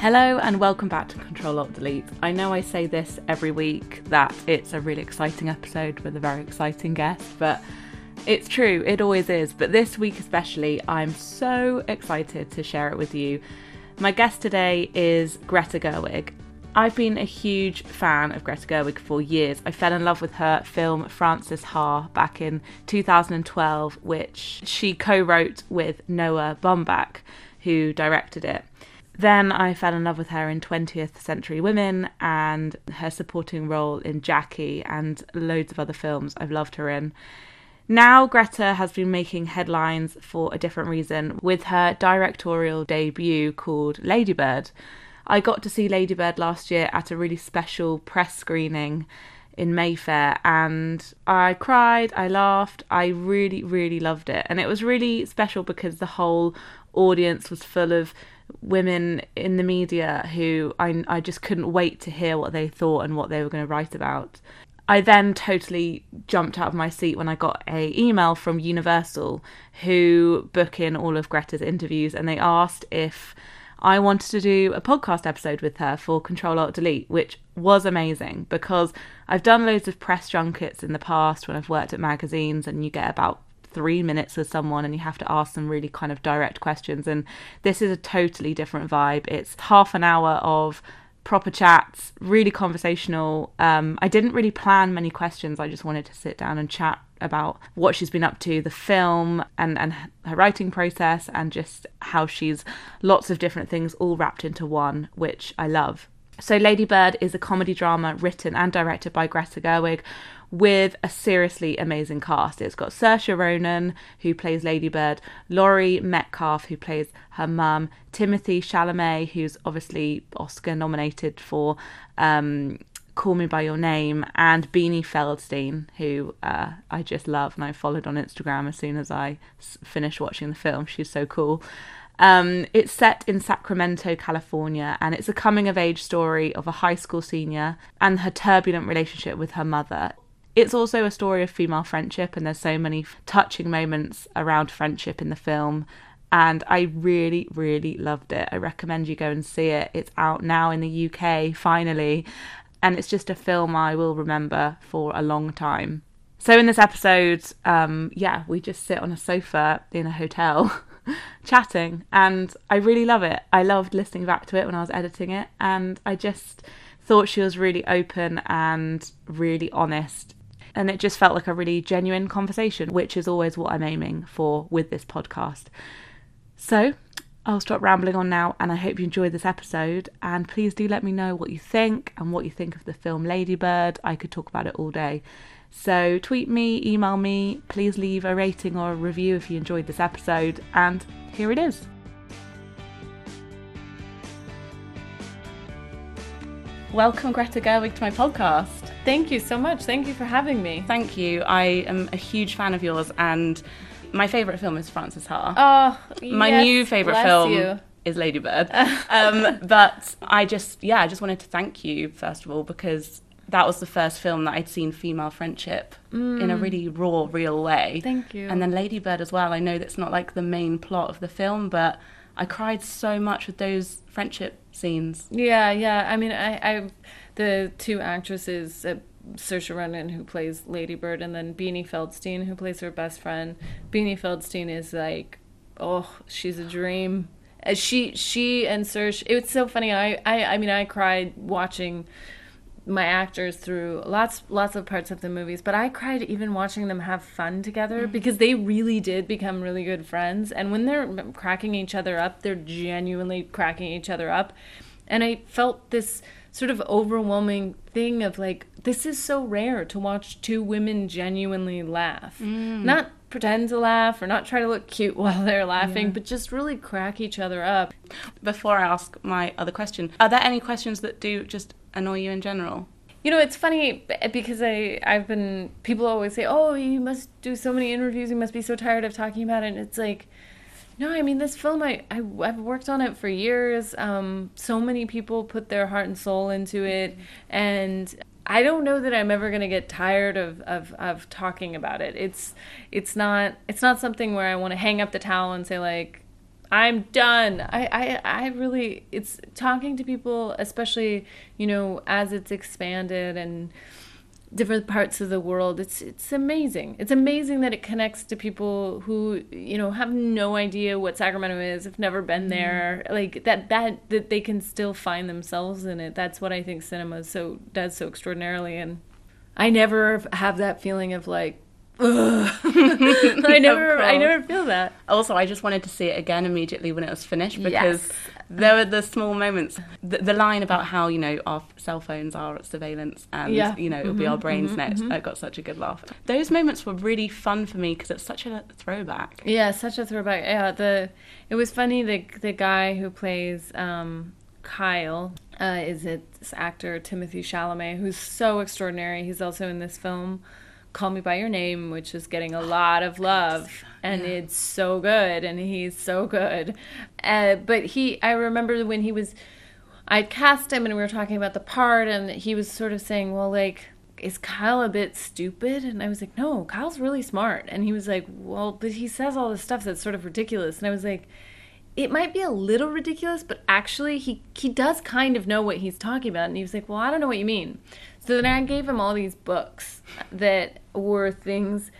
Hello and welcome back to Control Alt Delete. I know I say this every week that it's a really exciting episode with a very exciting guest, but it's true, it always is. But this week especially, I'm so excited to share it with you. My guest today is Greta Gerwig. I've been a huge fan of Greta Gerwig for years. I fell in love with her film Frances Ha back in 2012, which she co wrote with Noah Baumbach, who directed it. Then I fell in love with her in 20th Century Women and her supporting role in Jackie and loads of other films I've loved her in. Now, Greta has been making headlines for a different reason with her directorial debut called Ladybird. I got to see Ladybird last year at a really special press screening in Mayfair and I cried, I laughed, I really, really loved it. And it was really special because the whole audience was full of women in the media who I, I just couldn't wait to hear what they thought and what they were going to write about. I then totally jumped out of my seat when I got a email from Universal who book in all of Greta's interviews and they asked if I wanted to do a podcast episode with her for Control Alt Delete, which was amazing because I've done loads of press junkets in the past when I've worked at magazines and you get about three minutes with someone and you have to ask them really kind of direct questions. And this is a totally different vibe. It's half an hour of proper chats, really conversational. Um, I didn't really plan many questions. I just wanted to sit down and chat about what she's been up to, the film, and, and her writing process, and just how she's lots of different things all wrapped into one, which I love. So, Ladybird is a comedy drama written and directed by Greta Gerwig with a seriously amazing cast. It's got Saoirse Ronan, who plays Ladybird, Laurie Metcalf, who plays her mum, Timothée Chalamet, who's obviously Oscar nominated for um, Call Me By Your Name, and Beanie Feldstein, who uh, I just love and I followed on Instagram as soon as I finished watching the film. She's so cool. Um, it's set in Sacramento, California, and it's a coming of age story of a high school senior and her turbulent relationship with her mother. It's also a story of female friendship, and there's so many touching moments around friendship in the film. And I really, really loved it. I recommend you go and see it. It's out now in the UK, finally. And it's just a film I will remember for a long time. So, in this episode, um, yeah, we just sit on a sofa in a hotel chatting, and I really love it. I loved listening back to it when I was editing it, and I just thought she was really open and really honest and it just felt like a really genuine conversation, which is always what I'm aiming for with this podcast. So I'll stop rambling on now, and I hope you enjoyed this episode. And please do let me know what you think and what you think of the film Ladybird. I could talk about it all day. So tweet me, email me, please leave a rating or a review if you enjoyed this episode, and here it is. Welcome, Greta Gerwig, to my podcast. Thank you so much. Thank you for having me. Thank you. I am a huge fan of yours, and my favourite film is Frances Ha. Oh, my yes, new favourite film you. is Ladybird. um, but I just, yeah, I just wanted to thank you first of all because that was the first film that I'd seen female friendship mm. in a really raw, real way. Thank you. And then Ladybird as well. I know that's not like the main plot of the film, but I cried so much with those friendship scenes. Yeah, yeah. I mean, I, I the two actresses, uh, Saoirse Ronan, who plays Ladybird, and then Beanie Feldstein, who plays her best friend. Beanie Feldstein is like, oh, she's a dream. Uh, she she and Saoirse, it was so funny. I, I I mean, I cried watching my actors through lots lots of parts of the movies but i cried even watching them have fun together mm-hmm. because they really did become really good friends and when they're cracking each other up they're genuinely cracking each other up and i felt this sort of overwhelming thing of like this is so rare to watch two women genuinely laugh mm. not pretend to laugh or not try to look cute while they're laughing yeah. but just really crack each other up before i ask my other question are there any questions that do just annoy you in general you know, it's funny because I I've been people always say, "Oh, you must do so many interviews. You must be so tired of talking about it." And it's like, no, I mean this film. I, I have worked on it for years. Um, so many people put their heart and soul into it, and I don't know that I'm ever gonna get tired of, of, of talking about it. It's it's not it's not something where I want to hang up the towel and say like I'm done. I, I, I really, it's talking to people, especially, you know, as it's expanded and different parts of the world. It's, it's amazing. It's amazing that it connects to people who, you know, have no idea what Sacramento is, have never been Mm-hmm. there. Like that, that, that they can still find themselves in it. That's what I think cinema so does so extraordinarily. And I never have that feeling of like, I never, I never feel that. Also, I just wanted to see it again immediately when it was finished because Yes. There were the small moments. The, the line about how you know our cell phones are at surveillance and Yeah. you know it'll be our brains next. I got such a good laugh. Those moments were really fun for me because it's such a throwback. Yeah, such a throwback. Yeah, the it was funny. The the guy who plays um, Kyle uh, is it this actor Timothée Chalamet, who's so extraordinary. He's also in this film, Call Me by Your Name, which is getting a lot of love, and it's so good, and he's so good. Uh, but he, I remember when he was. I cast him and we were talking about the part, and he was sort of saying, Well, like, is Kyle a bit stupid? And I was like, No, Kyle's really smart. And he was like, Well, but he says all this stuff that's sort of ridiculous. And I was like, It might be a little ridiculous, but actually, he, he does kind of know what he's talking about. And he was like, Well, I don't know what you mean. So then I gave him all these books that were things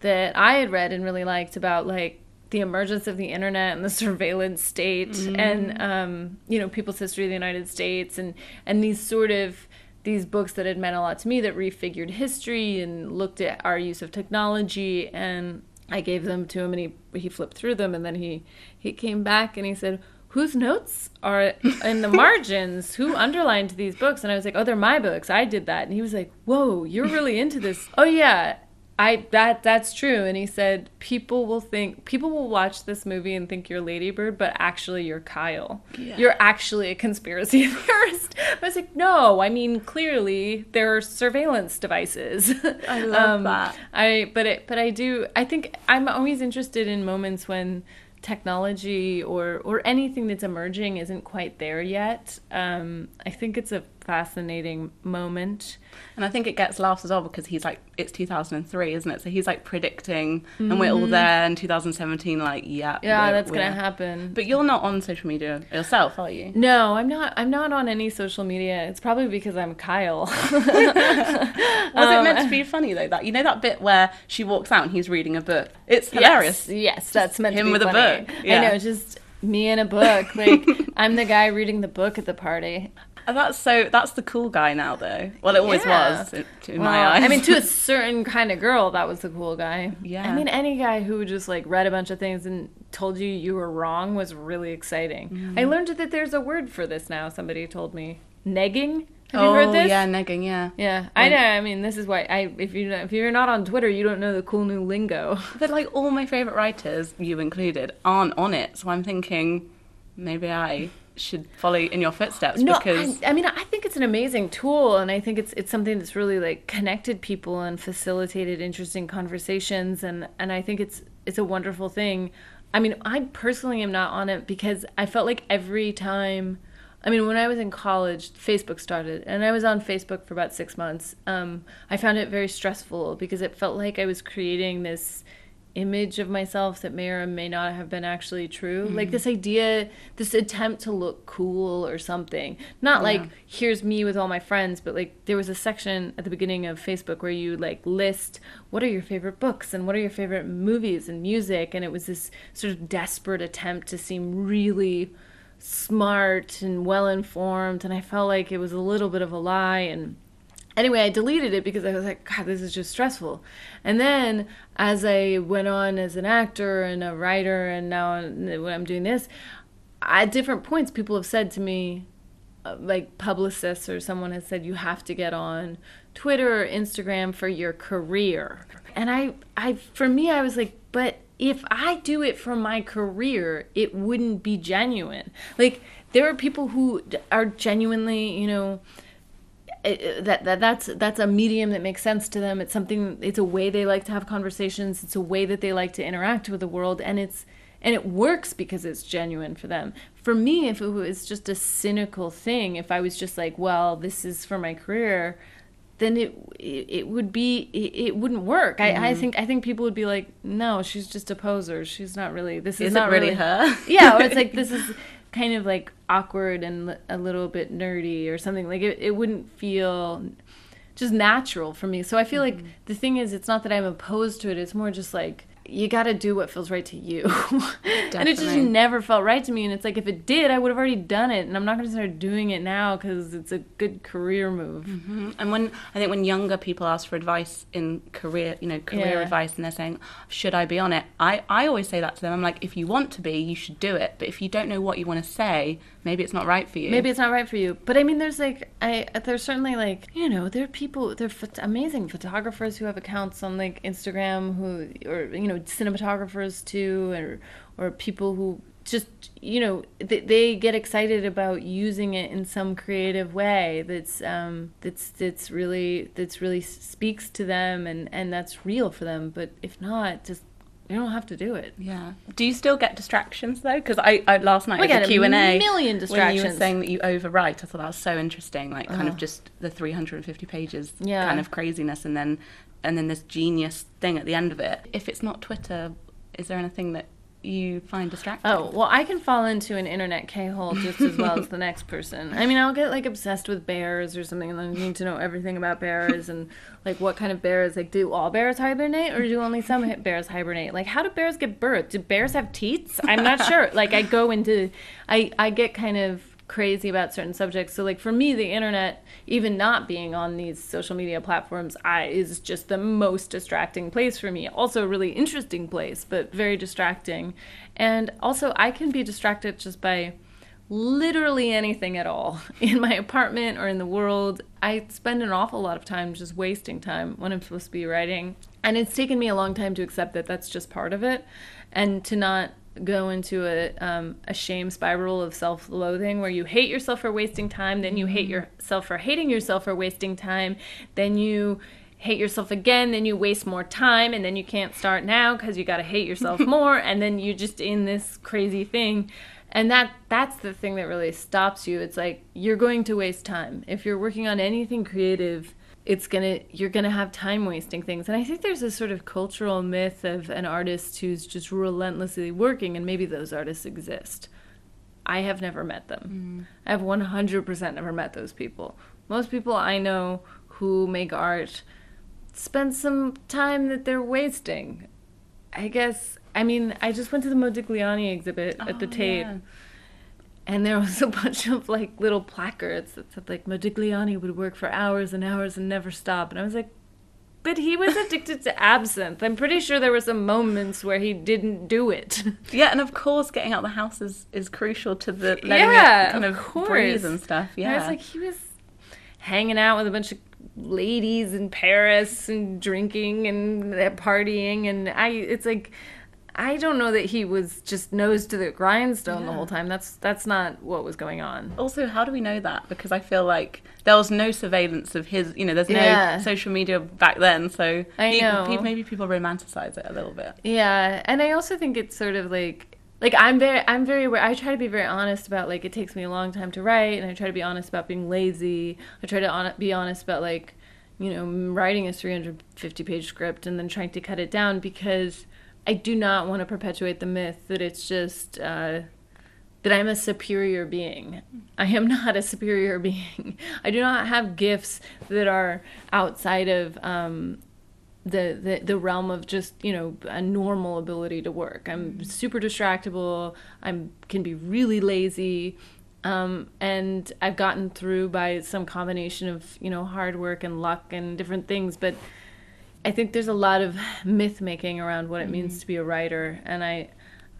that I had read and really liked about, like, the emergence of the internet and the surveillance state and um, you know people's history of the united states and and these sort of these books that had meant a lot to me that refigured history and looked at our use of technology. And i gave them to him and he he flipped through them and then he he came back and he said whose notes are in the margins who underlined these books and i was like oh they're my books i did that and he was like whoa you're really into this oh yeah I that that's true. And he said people will think people will watch this movie and think you're Ladybird, but actually you're Kyle. You're actually a conspiracy theorist. I was like, no, I mean clearly there are surveillance devices. I love um, that. I but it but I do I think I'm always interested in moments when technology or or anything that's emerging isn't quite there yet. Um, I think it's a fascinating moment. And I think it gets laughs as well because he's like, it's 2003, isn't it? So he's like predicting, and we're all there in 2017, like, yeah. Mm-hmm. Yeah, that's gonna happen. But you're not on social media yourself, are you? No, I'm not. I'm not on any social media. It's probably because I'm Kyle. Was it meant to be funny though? That you know that bit where she walks out and he's reading a book. It's hilarious. Yes, yes that's meant him to be him with a book, I know, just me and a book. Like I'm the guy reading the book at the party. And that's so. That's the cool guy now, though. Well, it always Yeah. was in, in Well, my eyes. I mean, to a certain kind of girl, that was the cool guy. Yeah. I mean, any guy who just like read a bunch of things and told you you were wrong was really exciting. Mm. I learned that there's a word for this now. Somebody told me negging. Have oh you heard this? yeah, negging. Yeah. Yeah, I know. I mean, this is why I if you if you're not on Twitter, you don't know the cool new lingo. But like all my favorite writers, you included, aren't on it. So I'm thinking maybe I should follow in your footsteps No, because I, I mean, I think it's an amazing tool, and I think it's it's something that's really like connected people and facilitated interesting conversations, and and I think it's it's a wonderful thing. I mean, I personally am not on it because I felt like every time. I mean, when I was in college, Facebook started, and I was on Facebook for about six months. Um, I found it very stressful because it felt like I was creating this image of myself that may or may not have been actually true. Mm-hmm. Like this idea, this attempt to look cool or something. Not like here's me with all my friends, but like there was a section at the beginning of Facebook where you like list what are your favorite books and what are your favorite movies and music and it was this sort of desperate attempt to seem really smart and well informed and I felt like it was a little bit of a lie and anyway, I deleted it because I was like, God, this is just stressful. And then as I went on as an actor and a writer, and now when I'm doing this, at different points, people have said to me, uh, like publicists or someone has said, you have to get on Twitter or Instagram for your career. And I, I, for me, I was like, but if I do it for my career, it wouldn't be genuine. Like there are people who are genuinely, you know, it, that, that that's that's a medium that makes sense to them. It's something. It's a way they like to have conversations. It's a way that they like to interact with the world, and it's and it works because it's genuine for them. For me, if it was just a cynical thing, if I was just like, well, this is for my career, then it it, it would be it, it wouldn't work. I, I mm-hmm. think I think people would be like, no, she's just a poser. She's not really. This is Is not it really her? yeah, or it's like this is kind of like awkward and a little bit nerdy or something. Like it, it wouldn't feel just natural for me. So I feel like mm-hmm. the thing is, it's not that I'm opposed to it. It's more just like you got to do what feels right to you. and it just never felt right to me. And it's like if it did, I would have already done it. And I'm not going to start doing it now because it's a good career move. Mhm. And when I think when younger people ask for advice in career, you know, career Yeah. advice, and they're saying, "Should I be on it?" I I always say that to them. I'm like, if you want to be, you should do it. But if you don't know what you want to say, maybe it's not right for you. Maybe it's not right for you, but I mean, there's like, I there's certainly like, you know, there are people, there are phot- amazing photographers who have accounts on like Instagram who, or you know, cinematographers too, or or people who just, you know, they, they get excited about using it in some creative way that's um that's that's really that's really speaks to them and and that's real for them. But if not, just you don't have to do it. Yeah. Do you still get distractions though? Because I, I last night at get the a Q and A, million when you were saying that you overwrite, I thought that was so interesting. Like kind Oh. of uh-huh. just the 350 pages Yeah. kind of craziness, and then and then this genius thing at the end of it. If it's not Twitter, is there anything that you find distracting? Oh, well, I can fall into an internet K-hole just as well as the next person. I mean, I'll get like obsessed with bears or something and then need to know everything about bears and like what kind of bears, like do all bears hibernate or do only some bears hibernate? Like how do bears get birth? Do bears have teats? I'm not sure. Like I go into I I get kind of crazy about certain subjects. So like for me the internet even not being on these social media platforms I is just the most distracting place for me. Also a really interesting place, but very distracting. And also I can be distracted just by literally anything at all in my apartment or in the world. I spend an awful lot of time just wasting time when I'm supposed to be writing. And it's taken me a long time to accept that that's just part of it and to not go into a, um, a shame spiral of self loathing where you hate yourself for wasting time, then you hate yourself for hating yourself for wasting time, then you hate yourself again, then you waste more time, and then you can't start now because you got to hate yourself more, and then you're just in this crazy thing. And that that's the thing that really stops you. It's like you're going to waste time. If you're working on anything creative, it's gonna you're gonna have time wasting things. And I think there's a sort of cultural myth of an artist who's just relentlessly working, and maybe those artists exist. I have never met them. Mm. I have 100% never met those people. Most people I know who make art spend some time that they're wasting. I guess, I mean, I just went to the Modigliani exhibit at the Oh, Tate, yeah. And there was a bunch of like little placards that said like Modigliani would work for hours and hours and never stop. And I was like, but he was addicted to absinthe. I'm pretty sure there were some moments where he didn't do it. Yeah, and of course, getting out the house is, is crucial to the letting Yeah, it kind of of, breathe and stuff. And Yeah, I was like, he was hanging out with a bunch of ladies in Paris and drinking and partying, and I. It's like. I don't know that he was just nose to the grindstone the whole time. That's that's not what was going on. also, how do we know that? Because I feel like there was no surveillance of his. You know, there's no Yeah. social media back then, so I he- know. he- maybe people romanticize it a little bit. Yeah, and I also think it's sort of like like I'm very I'm very aware. I try to be very honest about like it takes me a long time to write, and I try to be honest about being lazy. I try to on, be honest about like you know writing a 350 page script and then trying to cut it down because I do not want to perpetuate the myth that it's just. Uh, that I'm a superior being. I am not a superior being. I do not have gifts that are outside of um, the, the the realm of just you know a normal ability to work. I'm super distractible. I'm can be really lazy, um, and I've gotten through by some combination of you know hard work and luck and different things. But I think there's a lot of myth making around what it means to be a writer, and I.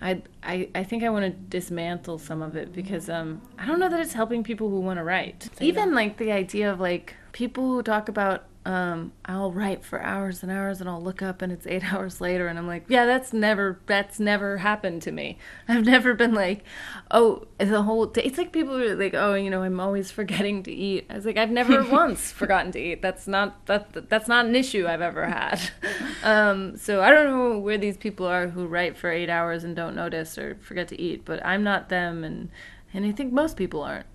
I, I, I think I want to dismantle some of it because um, I don't know that it's helping people who want to write. Even like the idea of like people who talk about um, I'll write for hours and hours and I'll look up and it's eight hours later and I'm like, yeah, that's never that's never happened to me. I've never been like, oh, the whole day. It's like people are like, oh, you know, I'm always forgetting to eat. I was like, I've never once forgotten to eat. That's not that that's not an issue I've ever had. Um, so I don't know where these people are who write for eight hours and don't notice or forget to eat, but I'm not them, and and I think most people aren't.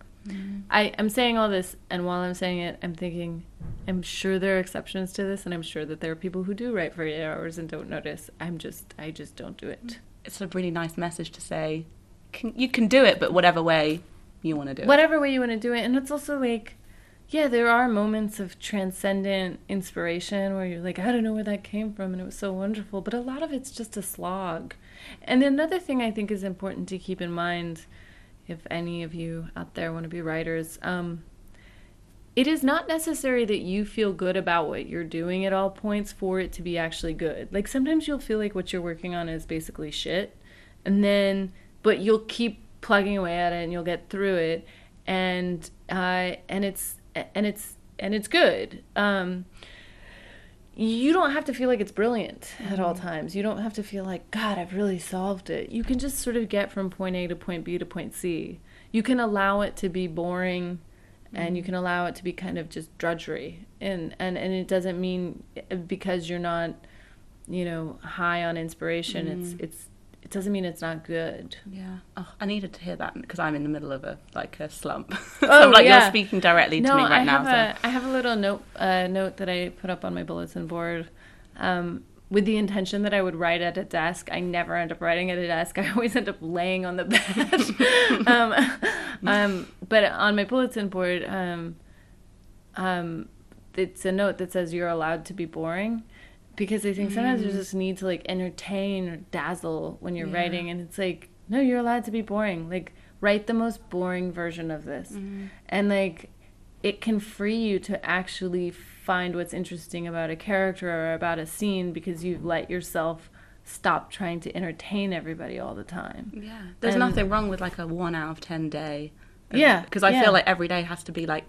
I, I'm saying all this, and while I'm saying it, I'm thinking, I'm sure there are exceptions to this, and I'm sure that there are people who do write for eight hours and don't notice. I'm just, I just don't do it. It's a really nice message to say. Can, you can do it, but whatever way you want to do it. Whatever way you want to do it, and it's also like, yeah, there are moments of transcendent inspiration where you're like, I don't know where that came from, and it was so wonderful. But a lot of it's just a slog. And another thing I think is important to keep in mind, if any of you out there want to be writers. Um, it is not necessary that you feel good about what you're doing at all points for it to be actually good. Like sometimes you'll feel like what you're working on is basically shit, and then but you'll keep plugging away at it and you'll get through it, and uh, and it's and it's and it's good. Um, you don't have to feel like it's brilliant at all mm-hmm. times. You don't have to feel like God, I've really solved it. You can just sort of get from point A to point B to point C. You can allow it to be boring and you mm-hmm. can allow it to be kind of just drudgery and and and it doesn't mean eh, because you're not you know high on inspiration it's mm-hmm. it's it doesn't mean it's not good Yeah. Oh, I needed to hear that because I'm in the middle of a like a slump. Oh, so I'm like yeah. you're speaking directly to me right i now. have so. a i have a little note uh, note that i put up on my bulletin board um with the intention that I would write at a desk, I never end up writing at a desk. I always end up laying on the bed. um, um, but on my bulletin board, um, um, it's a note that says you're allowed to be boring because I think sometimes there's mm. this need to like entertain or dazzle when you're Yeah. writing, and it's like, no, you're allowed to be boring. Like, write the most boring version of this. Mm-hmm. And like, it can free you to actually find what's interesting about a character or about a scene because you've let yourself stop trying to entertain everybody all the time. Yeah. There's And- nothing wrong with like a one out of ten day. Yeah, Because I yeah. feel like every day has to be like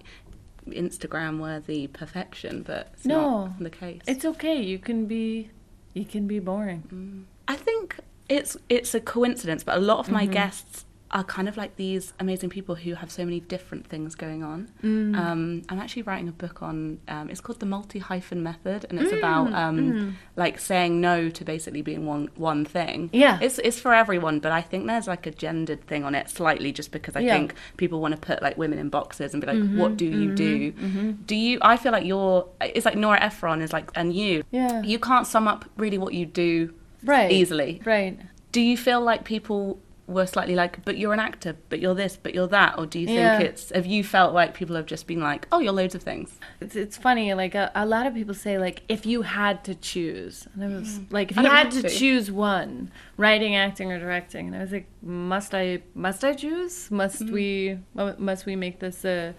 Instagram worthy perfection, but it's No. not the case. It's okay. You can be you can be boring. I think it's it's a coincidence, but a lot of Mm-hmm. my guests are kind of like these amazing people who have so many different things going on. Mm. Um, I'm actually writing a book on. Um, it's called the multi hyphen method, and it's about um, like saying no to basically being one one thing. Mm-hmm. Yeah. it's it's for everyone, but I think there's like a gendered thing on it slightly, just because I Yeah. think people want to put like women in boxes and be like, what do you do? Mm-hmm. Do you? I feel like you're. It's like Nora Ephron is like, and you. Yeah. You can't sum up really what you do Right. easily. Right. Do you feel like people were slightly like, but you're an actor, but you're this, but you're that, or do you think Yeah. it's? Have you felt like people have just been like, oh, you're loads of things? It's it's funny. Like a, a lot of people say, like if you had to choose, and I was like, if you had to to. choose one, writing, acting, or directing, and I was like, must I must I choose? Must we must we make this a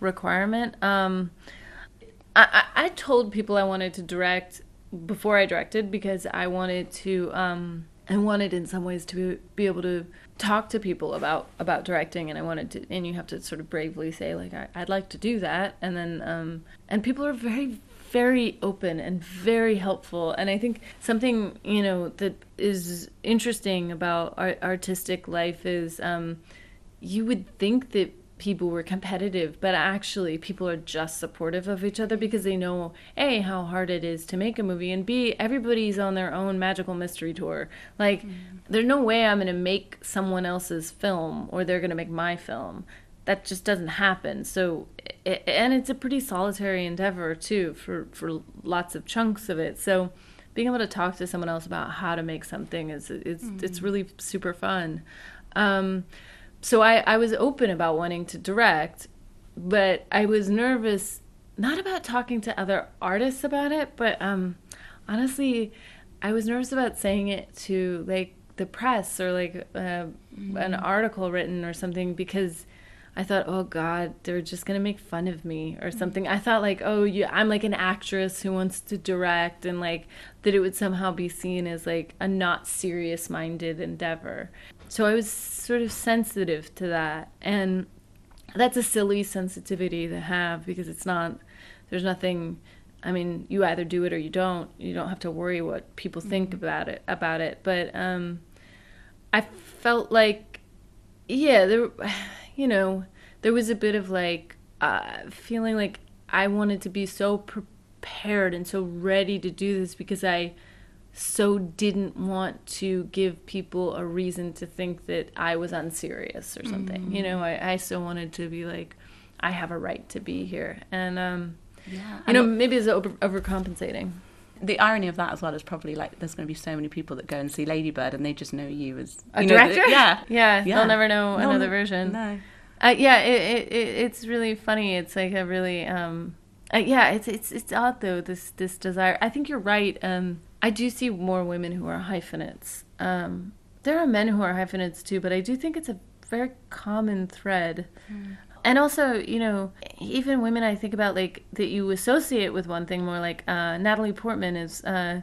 requirement? Um, I, I I told people I wanted to direct before I directed because I wanted to um I wanted in some ways to be able to talk to people about about directing and I wanted to and you have to sort of bravely say like I, I'd like to do that. And then um and people are very very open and very helpful. And I think something you know that is interesting about our artistic life is um you would think that people were competitive, but actually people are just supportive of each other because they know A, how hard it is to make a movie, and B, everybody's on their own magical mystery tour. Like, there's no way I'm going to make someone else's film or they're going to make my film. That just doesn't happen. So, i- and it's a pretty solitary endeavor too for, for lots of chunks of it. So, being able to talk to someone else about how to make something is it's it's really super fun. Um, so I, I was open about wanting to direct, but I was nervous not about talking to other artists about it, but um, honestly, I was nervous about saying it to like the press or like uh, an article written or something because I thought, oh God, they're just gonna make fun of me or something. I thought like, oh, yeah, I'm like an actress who wants to direct, and like that it would somehow be seen as like a not serious-minded endeavor. So I was sort of sensitive to that, and that's a silly sensitivity to have because it's not. There's nothing. I mean, you either do it or you don't. You don't have to worry what people think about it. About it, but um, I felt like, yeah, there, you know, there was a bit of like uh, feeling like I wanted to be so prepared and so ready to do this because I so didn't want to give people a reason to think that I was unserious or something. You know, I, I still wanted to be like, I have a right to be here. And um, Yeah. you know, maybe it's over, overcompensating. the irony of that as well is probably like there's going to be so many people that go and see Ladybird and they just know you as A you know, director? yeah. yeah, Yeah. they'll never know No, another version. No. Uh, yeah, it, it, it it's really funny. It's like a really um, uh, yeah, it's it's it's odd though. This this desire. I think you're right. Um, I do see more women who are hyphenates. Um, there are men who are hyphenates too, but I do think it's a very common thread. And also, you know, even women I think about like that you associate with one thing more like uh, Natalie Portman is uh,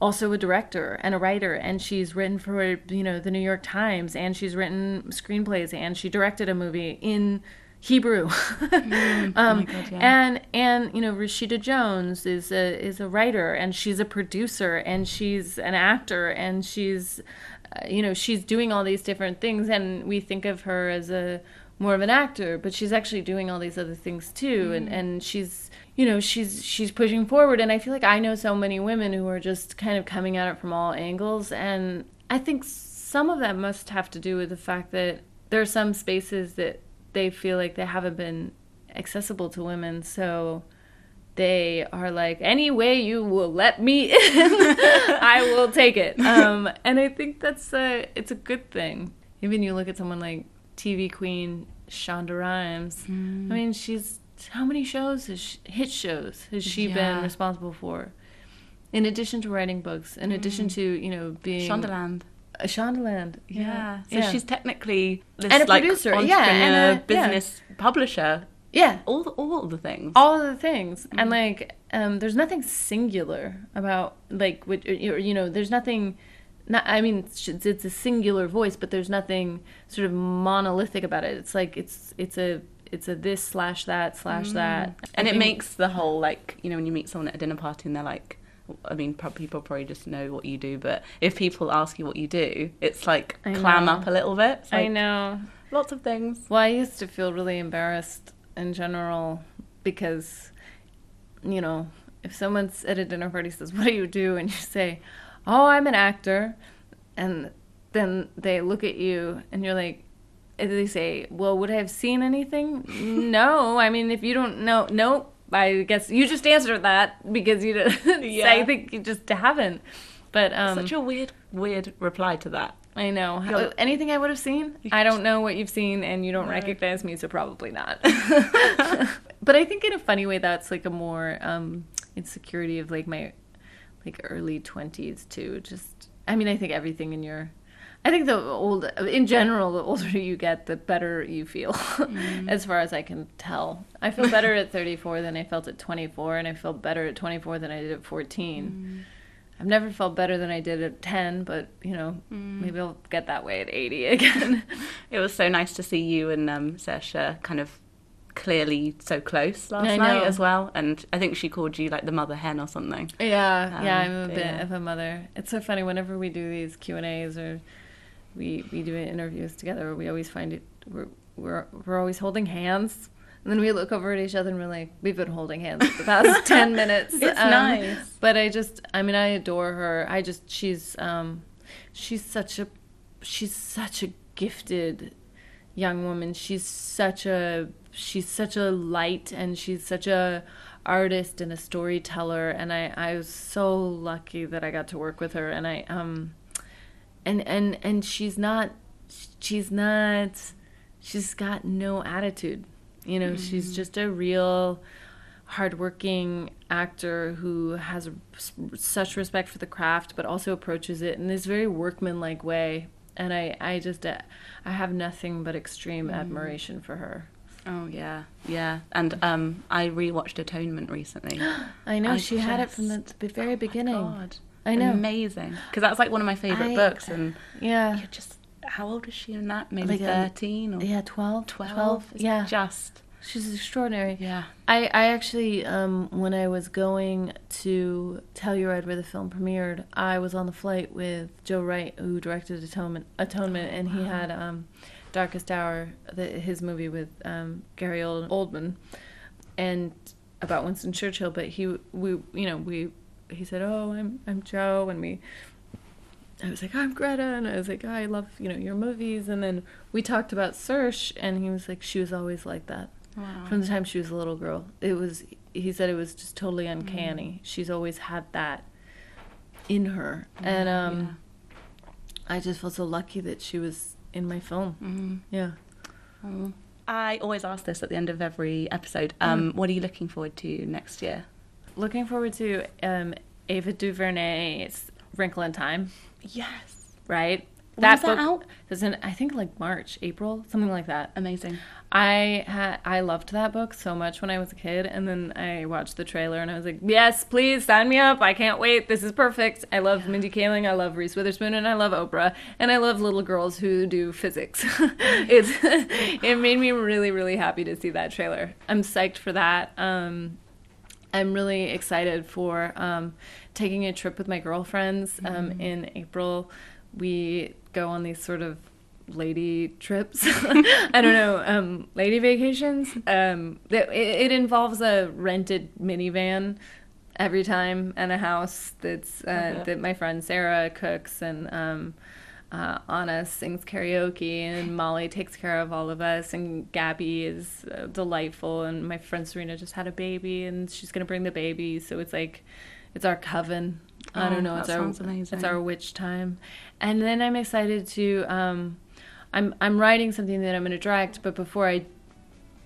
also a director and a writer and she's written for you know the New York Times and she's written screenplays and she directed a movie in Hebrew. um, oh my God, yeah. and and you know Rashida Jones is a is a writer and she's a producer and she's an actor and she's uh, you know she's doing all these different things and we think of her as a more of an actor but she's actually doing all these other things too and and she's you know she's she's pushing forward and I feel like I know so many women who are just kind of coming at it from all angles and I think some of that must have to do with the fact that there are some spaces that they feel like they haven't been accessible to women so they are like any way you will let me in i will take it. Um, and i think that's a it's a good thing. Even you look at someone like tv queen shonda rhimes. I mean she's how many shows has she, hit shows has she been responsible for? In addition to writing books in addition to you know being Shondaland. Shondaland Yeah. So yeah. she's technically this And a like producer, entrepreneur, yeah, and a- yeah. business publisher, yeah all the, all the things. all the things Mm-hmm. and like um there's nothing singular about like or, you know there's nothing not i mean it's, a singular voice but there's nothing sort of monolithic about it it's like it's it's a it's a this slash that slash that Mm. and I it think- makes the whole like you know when you meet someone at a dinner party and they're like I mean, people probably just know what you do, but if people ask you what you do, it's like I clam know. up a little bit. It's i know Lots of things. Well, I used to feel really embarrassed in general because, you know, if someone's at a dinner party says, "What do you do?" and you say, "Oh, I'm an actor," and then they look at you and you're like, and they say, "Well, would I have seen anything?" no, I mean, if you don't know, nope. I guess you just answered that because you didn't. Yeah. I think you just haven't. But um, Such a weird, weird reply to that. I know. How, anything I would have seen? I don't know what you've seen, and you don't recognize me, so probably not. but I think in a funny way, that's like a more um, insecurity of like my like early twenties too. Just, I mean, I think everything in your, I think the old, in general, the older you get, the better you feel. as far as I can tell, I feel better at thirty four than I felt at twenty four, and I feel better at twenty four than I did at fourteen. I've never felt better than I did at 10, but you know, maybe I'll get that way at 80 again. It was so nice to see you and um, kind of clearly so close last night as well. And I think she called you like the mother hen or something. yeah, yeah, Um, I'm a bit yeah. of a mother. It's so funny whenever we do these Q&As or we we do interviews together, we always find it we're we're we're always holding hands. And then we look over at each other and we're like, we've been holding hands for the past 10 minutes. It's Um, nice. But I just, I mean, I adore her. I just, she's, um, she's such a, she's such a gifted young woman. She's such a, she's such a light and she's such a artist and a storyteller. And I, I was so lucky that I got to work with her. And I, um, and, and, and she's not, she's not, she's got no attitude. You know, she's just a real hardworking actor who has such respect for the craft, but also approaches it in this very workmanlike way. And I, I just, uh, I have nothing but extreme admiration for her. Oh yeah, yeah. And um, I rewatched Atonement recently. I know I she had it from the, the very beginning. God, I know. amazing. Because that's like one of my favorite books. And Yeah, you're just how old is she in that? Maybe Like, um, thirteen or yeah, 12, 12? 12, It's yeah. just She's extraordinary. yeah. I, I actually, um, when I was going to Telluride where the film premiered, I was on the flight with Joe Wright, who directed Atonement, Atonement and he had um, Darkest Hour, the, his movie with um, Gary Oldman, and about Winston Churchill. But he, we, you know, we, he said, "Oh, I'm, I'm Joe," and we. I was like, I'm Greta, and I was like, I love you know your movies, and then we talked about Saoirse, and he was like, she was always like that. Wow. from the time she was a little girl. It was he said it was just totally uncanny. She's always had that in her, and um, I just felt so lucky that she was in my film. Mm. Yeah. Oh. I always ask this at the end of every episode. Um, What are you looking forward to next year? Looking forward to um, Ava DuVernay's Wrinkle in Time. Yes. Right. When's that out? is in I think like March, April, something like that. Amazing. I had I loved that book so much when I was a kid, and then I watched the trailer and I was like, "Yes, please sign me up! I can't wait. This is perfect. I love Mindy Kaling, I love Reese Witherspoon, and I love Oprah, and I love little girls who do physics. it's it made me really really happy to see that trailer. I'm psyched for that. Um, I'm really excited for um, taking a trip with my girlfriends um, in April. We go on these sort of lady trips. I don't know, um, lady vacations. Um, it, it involves a rented minivan every time and a house that's uh, Okay. that my friend Sarah cooks and um, uh, Anna sings karaoke and Molly takes care of all of us and Gabby is uh, delightful and my friend Serena just had a baby and she's gonna bring the baby so it's like it's our coven. I Oh, don't know. that It's our amazing. it's our witch time, and then I'm excited to. Um, I'm I'm writing something that I'm going to direct, but before I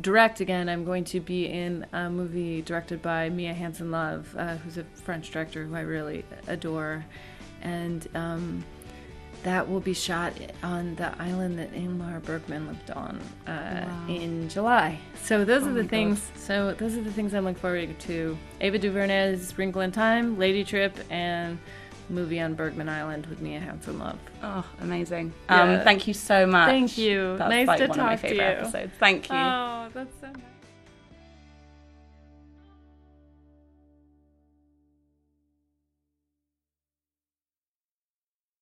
direct again, I'm going to be in a movie directed by Mia Hansen-Løve, uh, who's a French director who I really adore, and um, that will be shot on the island that Ingmar Bergman lived on uh, Wow. in July. So those Oh are the God. things. So those are the things I'm looking forward to: Ava DuVernay's Wrinkle in Time, Lady Trip, and movie on Bergman Island with Mia Hansen-Løve. Oh, amazing. Yeah. Um, thank you so much. Thank you. That's Nice like to one of my talk to you. episodes. Thank you. Oh, that's so nice.